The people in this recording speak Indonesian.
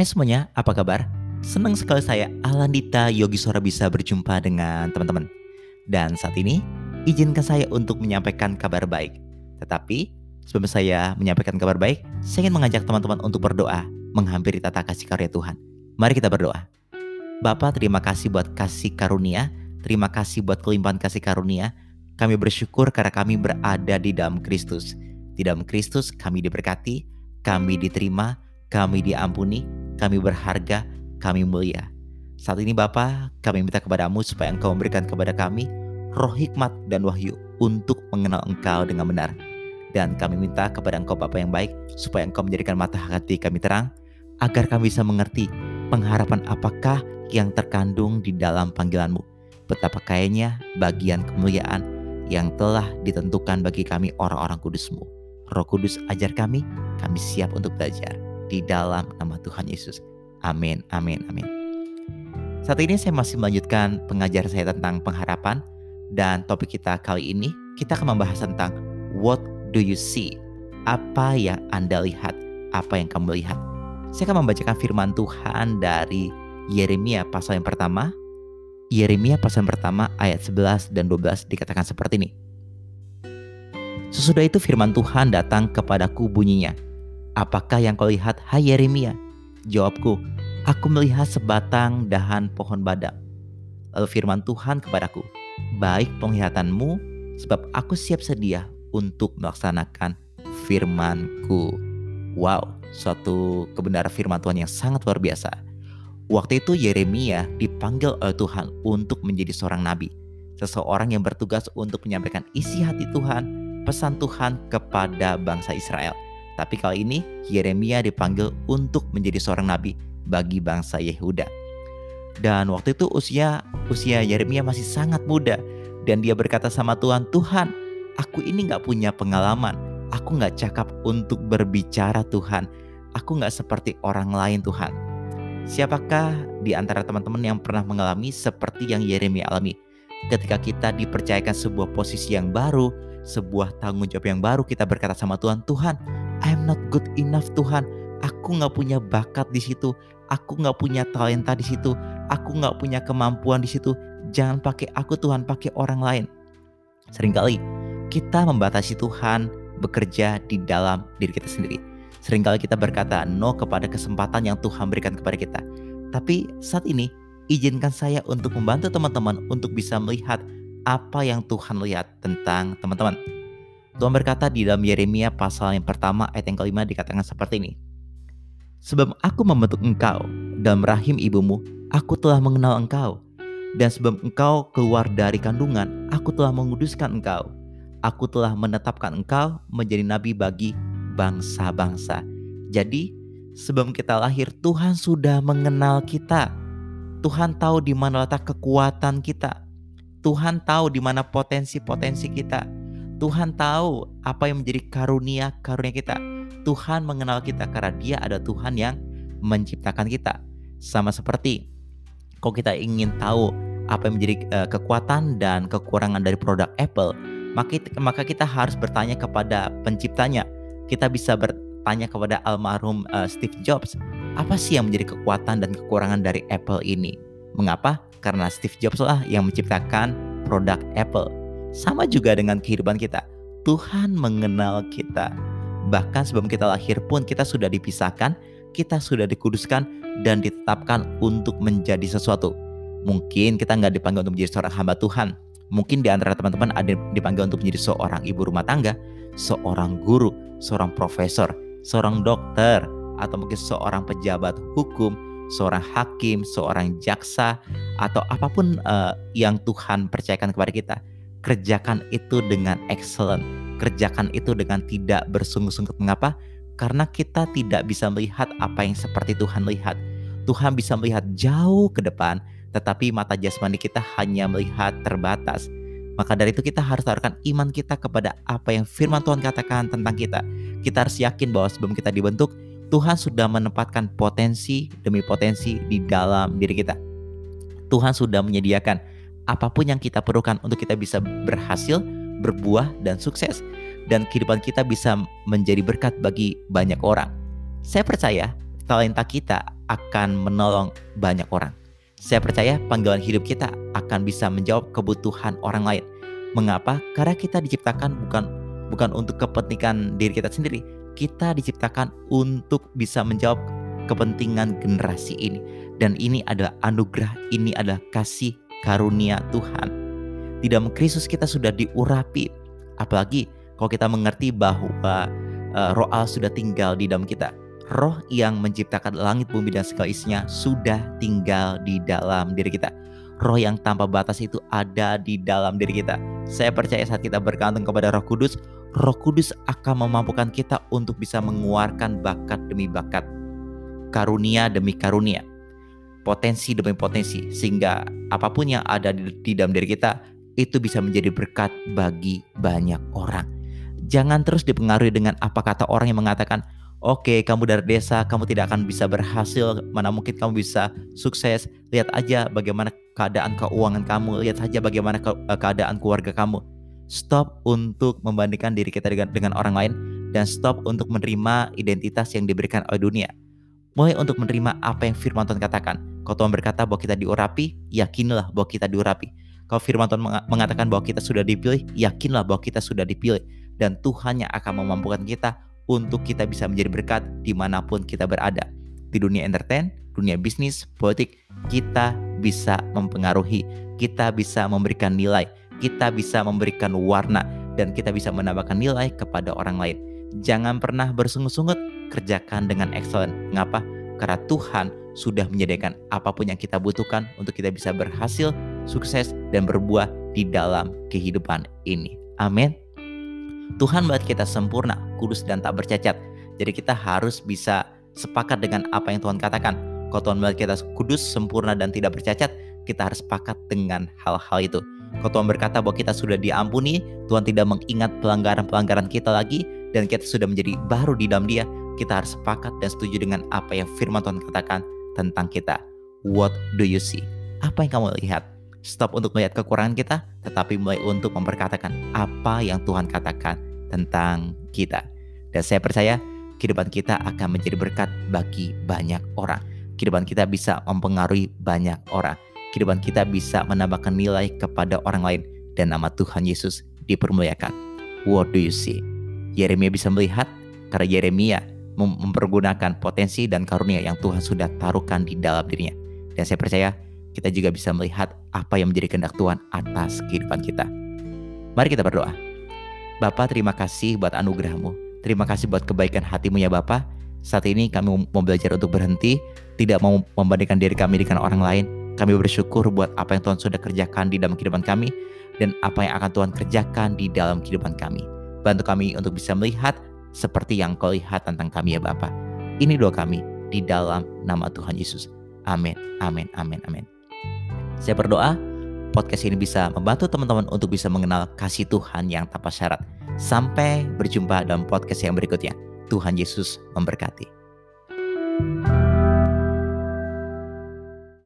Hai semuanya, apa kabar? Senang sekali saya Alandita Yogi Sora bisa berjumpa dengan teman-teman. Dan saat ini, izinkan saya untuk menyampaikan kabar baik. Tetapi, sebelum saya menyampaikan kabar baik, saya ingin mengajak teman-teman untuk berdoa menghampiri tata kasih karya Tuhan. Mari kita berdoa. Bapak, terima kasih buat kasih karunia, terima kasih buat kelimpahan kasih karunia. Kami bersyukur karena kami berada di dalam Kristus. Di dalam Kristus kami diberkati, kami diterima, kami diampuni, kami berharga, kami mulia. Saat ini Bapa, kami minta kepadamu supaya Engkau memberikan kepada kami roh hikmat dan wahyu untuk mengenal Engkau dengan benar. Dan kami minta kepada Engkau Bapa yang baik supaya Engkau menjadikan mata hati kami terang agar kami bisa mengerti pengharapan apakah yang terkandung di dalam panggilanmu. Betapa kayanya bagian kemuliaan yang telah ditentukan bagi kami orang-orang kudusmu. Roh Kudus ajar kami, kami siap untuk belajar di dalam nama Tuhan Yesus. Amin, amin, amin. Saat ini saya masih melanjutkan pengajar saya tentang pengharapan dan topik kita kali ini kita akan membahas tentang what do you see? Apa yang Anda lihat? Apa yang kamu lihat? Saya akan membacakan firman Tuhan dari Yeremia pasal yang pertama. Yeremia pasal yang pertama ayat 11 dan 12 dikatakan seperti ini. Sesudah itu firman Tuhan datang kepadaku bunyinya. Apakah yang kau lihat, hai Yeremia? Jawabku, aku melihat sebatang dahan pohon badam. Lalu firman Tuhan kepadaku, baik penglihatanmu, sebab aku siap sedia untuk melaksanakan firmanku. Wow, suatu kebenaran firman Tuhan yang sangat luar biasa. Waktu itu Yeremia dipanggil oleh Tuhan untuk menjadi seorang nabi. Seseorang yang bertugas untuk menyampaikan isi hati Tuhan pesan Tuhan kepada bangsa Israel. Tapi kali ini Yeremia dipanggil untuk menjadi seorang nabi bagi bangsa Yehuda. Dan waktu itu usia usia Yeremia masih sangat muda dan dia berkata sama Tuhan, Tuhan, aku ini nggak punya pengalaman, aku nggak cakap untuk berbicara Tuhan, aku nggak seperti orang lain Tuhan. Siapakah di antara teman-teman yang pernah mengalami seperti yang Yeremia alami? Ketika kita dipercayakan sebuah posisi yang baru, sebuah tanggung jawab yang baru kita berkata sama Tuhan, Tuhan, I'm not good enough Tuhan. Aku nggak punya bakat di situ, aku nggak punya talenta di situ, aku nggak punya kemampuan di situ. Jangan pakai aku Tuhan, pakai orang lain. Seringkali kita membatasi Tuhan bekerja di dalam diri kita sendiri. Seringkali kita berkata no kepada kesempatan yang Tuhan berikan kepada kita. Tapi saat ini, izinkan saya untuk membantu teman-teman untuk bisa melihat apa yang Tuhan lihat tentang teman-teman. Tuhan berkata di dalam Yeremia pasal yang pertama ayat yang kelima dikatakan seperti ini. Sebelum aku membentuk engkau dalam rahim ibumu, aku telah mengenal engkau. Dan sebelum engkau keluar dari kandungan, aku telah menguduskan engkau. Aku telah menetapkan engkau menjadi nabi bagi bangsa-bangsa. Jadi, sebelum kita lahir, Tuhan sudah mengenal kita. Tuhan tahu di mana letak kekuatan kita. Tuhan tahu di mana potensi-potensi kita. Tuhan tahu apa yang menjadi karunia-karunia kita. Tuhan mengenal kita karena Dia ada Tuhan yang menciptakan kita. Sama seperti kalau kita ingin tahu apa yang menjadi uh, kekuatan dan kekurangan dari produk Apple, maka maka kita harus bertanya kepada penciptanya. Kita bisa bertanya kepada almarhum uh, Steve Jobs, apa sih yang menjadi kekuatan dan kekurangan dari Apple ini? Mengapa? karena Steve Jobs lah yang menciptakan produk Apple. Sama juga dengan kehidupan kita. Tuhan mengenal kita. Bahkan sebelum kita lahir pun kita sudah dipisahkan, kita sudah dikuduskan dan ditetapkan untuk menjadi sesuatu. Mungkin kita nggak dipanggil untuk menjadi seorang hamba Tuhan. Mungkin di antara teman-teman ada dipanggil untuk menjadi seorang ibu rumah tangga, seorang guru, seorang profesor, seorang dokter, atau mungkin seorang pejabat hukum, seorang hakim, seorang jaksa, atau apa pun uh, yang Tuhan percayakan kepada kita, kerjakan itu dengan excellent, kerjakan itu dengan tidak bersungguh-sungguh. Mengapa? Karena kita tidak bisa melihat apa yang seperti Tuhan lihat. Tuhan bisa melihat jauh ke depan, tetapi mata jasmani kita hanya melihat terbatas. Maka dari itu kita harus taruhkan iman kita kepada apa yang firman Tuhan katakan tentang kita. Kita harus yakin bahwa sebelum kita dibentuk, Tuhan sudah menempatkan potensi demi potensi di dalam diri kita. Tuhan sudah menyediakan apa pun yang kita perlukan untuk kita bisa berhasil, berbuah, dan sukses. Dan kehidupan kita bisa menjadi berkat bagi banyak orang. Saya percaya talenta kita akan menolong banyak orang. Saya percaya panggilan hidup kita akan bisa menjawab kebutuhan orang lain. Mengapa? Karena kita diciptakan bukan bukan untuk kepentingan diri kita sendiri. Kita diciptakan untuk bisa menjawab kepentingan generasi ini. Dan ini adalah anugerah, ini adalah kasih karunia Tuhan. Di dalam Kristus kita sudah diurapi. Apalagi kalau kita mengerti bahwa uh, roh Allah sudah tinggal di dalam kita roh yang menciptakan langit bumi dan segala isinya sudah tinggal di dalam diri kita. Roh yang tanpa batas itu ada di dalam diri kita. Saya percaya saat kita bergantung kepada Roh Kudus, Roh Kudus akan memampukan kita untuk bisa mengeluarkan bakat demi bakat, karunia demi karunia, potensi demi potensi, sehingga apa pun yang ada di, di dalam diri kita itu bisa menjadi berkat bagi banyak orang. Jangan terus dipengaruhi dengan apa kata orang yang mengatakan, Oke, kamu dari desa, kamu tidak akan bisa berhasil. Mana mungkin kamu bisa sukses? Lihat aja bagaimana keadaan keuangan kamu. Lihat saja bagaimana ke eh, keadaan keluarga kamu. Stop untuk membandingkan diri kita dengan, dengan orang lain dan stop untuk menerima identitas yang diberikan oleh dunia. Mulai untuk menerima apa yang firman Tuhan katakan. Kalau Tuhan berkata bahwa kita diurapi, yakinlah bahwa kita diurapi. Kalau firman Tuhan mengatakan bahwa kita sudah dipilih, yakinlah bahwa kita sudah dipilih. Dan Tuhan yang akan memampukan kita untuk kita bisa menjadi berkat di mana pun kita berada. Di dunia entertain, dunia bisnis, politik, kita bisa mempengaruhi, kita bisa memberikan nilai, kita bisa memberikan warna, dan kita bisa menambahkan nilai kepada orang lain. Jangan pernah bersungut-sungut, kerjakan dengan excellent. Mengapa? Karena Tuhan sudah menyediakan apa pun yang kita butuhkan untuk kita bisa berhasil, sukses, dan berbuah di dalam kehidupan ini. Amin. Tuhan melihat kita sempurna, kudus dan tak bercacat. Jadi kita harus bisa sepakat dengan apa yang Tuhan katakan. Kalau Tuhan melihat kita kudus, sempurna dan tidak bercacat, kita harus sepakat dengan hal-hal itu. Kalau Tuhan berkata bahwa kita sudah diampuni, Tuhan tidak mengingat pelanggaran-pelanggaran kita lagi, dan kita sudah menjadi baru di dalam dia, kita harus sepakat dan setuju dengan apa yang firman Tuhan katakan tentang kita. What do you see? Apa yang kamu lihat? Stop untuk melihat kekurangan kita, tetapi mulai untuk memperkatakan apa yang Tuhan katakan tentang kita. Dan saya percaya kehidupan kita akan menjadi berkat bagi banyak orang. Kehidupan kita bisa mempengaruhi banyak orang. Kehidupan kita bisa menambahkan nilai kepada orang lain dan nama Tuhan Yesus dipermuliakan. What do you see? Yeremia bisa melihat karena Yeremia mempergunakan potensi dan karunia yang Tuhan sudah taruhkan di dalam dirinya. Dan saya percaya kita juga bisa melihat apa yang menjadi kehendak Tuhan atas kehidupan kita. Mari kita berdoa. Bapak terima kasih buat anugerahmu. Terima kasih buat kebaikan hatimu ya Bapak. Saat ini kami mau belajar untuk berhenti, tidak mau membandingkan diri kami dengan orang lain. Kami bersyukur buat apa yang Tuhan sudah kerjakan di dalam kehidupan kami dan apa yang akan Tuhan kerjakan di dalam kehidupan kami. Bantu kami untuk bisa melihat seperti yang kau lihat tentang kami ya Bapak. Ini doa kami di dalam nama Tuhan Yesus. Amin, amin, amin, amin. Saya berdoa podcast ini bisa membantu teman-teman untuk bisa mengenal kasih Tuhan yang tanpa syarat. Sampai berjumpa dalam podcast yang berikutnya. Tuhan Yesus memberkati.